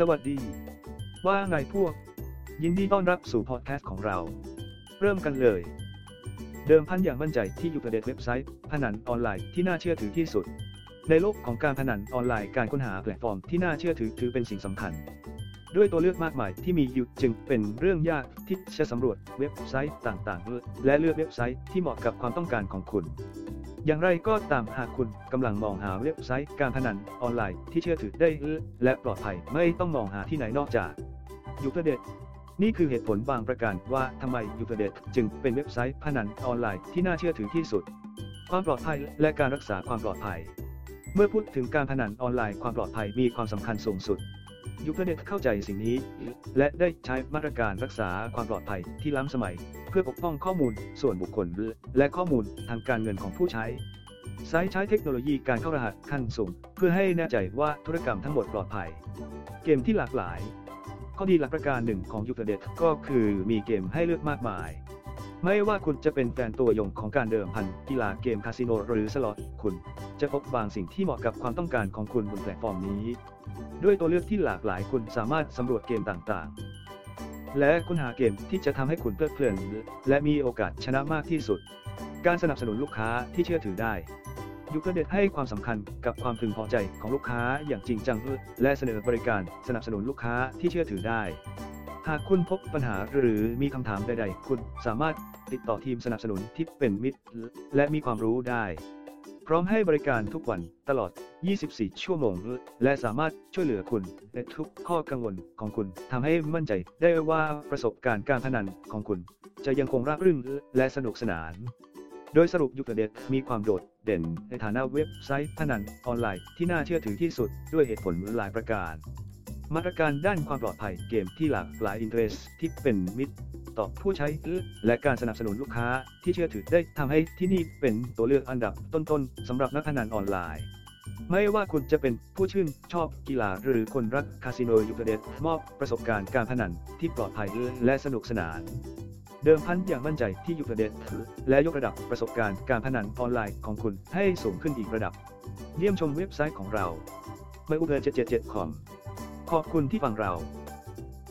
สวัสดี ว่าไงพวก ยินดีต้อนรับสู่พอดแคสต์ของเรา เริ่มกันเลย เดิมพันอย่างมั่นใจที่ UFABET เว็บไซต์ พนันออนไลน์ที่น่าเชื่อถือที่สุด ในโลกของการพนันออนไลน์การค้นหาแพลตฟอร์มที่น่าเชื่อถือถือเป็นสิ่งสำคัญ ด้วยตัวเลือกมากมายที่มีอยู่จึงเป็นเรื่องยากที่จะสำรวจเว็บไซต์ต่างๆและเลือกเว็บไซต์ที่เหมาะกับความต้องการของคุณ อย่างไรก็ตามหากคุณกำลังมองหาเว็บไซต์การพนันออนไลน์ที่เชื่อถือได้และปลอดภัยไม่ต้องมองหาที่ไหนนอกจาก UFABET นี่คือเหตุผลบางประการว่าทำไม UFABET จึงเป็นเว็บไซต์พนันออนไลน์ที่น่าเชื่อถือที่สุด ความปลอดภัยและการรักษาความปลอดภัย เมื่อพูดถึงการพนันออนไลน์ความปลอดภัยมีความสำคัญสูงสุด ยูเทเน็ตเข้าใจสิ่งนี้ และได้ใช้มาตรการรักษาความปลอดภัยที่ล้ำสมัย เพื่อปกป้องข้อมูลส่วนบุคคล และข้อมูลทางการเงินของผู้ใช้ไซต์ใช้เทคโนโลยีการเข้ารหัสขั้นสูง เพื่อให้แน่ใจว่าธุรกรรมทั้งหมดปลอดภัย เกมที่หลากหลาย ข้อดีหลักประการหนึ่งของยูเทเน็ตก็คือมีเกมให้เลือกมากมาย ไม่ว่าคุณจะเป็นแฟนตัวยงของการเดิมพันกีฬาเกมคาสิโนหรือสล็อตคุณจะพบบางสิ่งที่เหมาะกับความต้องการของคุณบนแพลตฟอร์มนี้ ด้วยตัวเลือกที่หลากหลายคุณสามารถสำรวจเกมต่างๆ และคุณหาเกมที่จะทำให้คุณเพลิดเพลินและมีโอกาสชนะมากที่สุด การสนับสนุนลูกค้าที่เชื่อถือได้ยูเทอร์เน็ตให้ความสำคัญกับความพึงพอใจของลูกค้าอย่างจริงจังและเสนอบริการสนับสนุนลูกค้าที่เชื่อถือได้ หากคุณพบปัญหาหรือมีคำถามใดๆ คุณสามารถติดต่อทีมสนับสนุนที่เป็นมิตร และมีความรู้ได้ พร้อมให้บริการทุกวันตลอด 24 ชั่วโมง และสามารถช่วยเหลือคุณในทุกข้อกังวลของคุณทำให้มั่นใจได้ว่าประสบการณ์การพนันของคุณ จะยังคงราบรื่นและสนุกสนาน โดยสรุปยูเทเดตมีความโดดเด่นในฐานะเว็บไซต์พนันออนไลน์ที่น่าเชื่อถือที่สุดด้วยเหตุผลหลายประการ มาตรการด้านความปลอดภัยเกมที่หลากหลายอินเทรสที่เป็นมิตรต่อผู้ใช้และการสนับสนุนลูกค้าที่เชื่อถือได้ทำให้ที่นี่เป็นตัวเลือกอันดับต้นๆสำหรับนักพนันออนไลน์ ไม่ว่าคุณจะเป็นผู้ชื่นชอบกีฬาหรือคนรักคาสิโน UFABET มอบประสบการณ์การพนันที่ปลอดภัยและสนุกสนาน เดิมพันอย่างมั่นใจที่ UFABET และยกระดับประสบการณ์การพนันออนไลน์ของคุณให้สูงขึ้นอีกระดับ เยี่ยมชมเว็บไซต์ของเรา m y u g e 777 com ขอบคุณที่ฟังเรา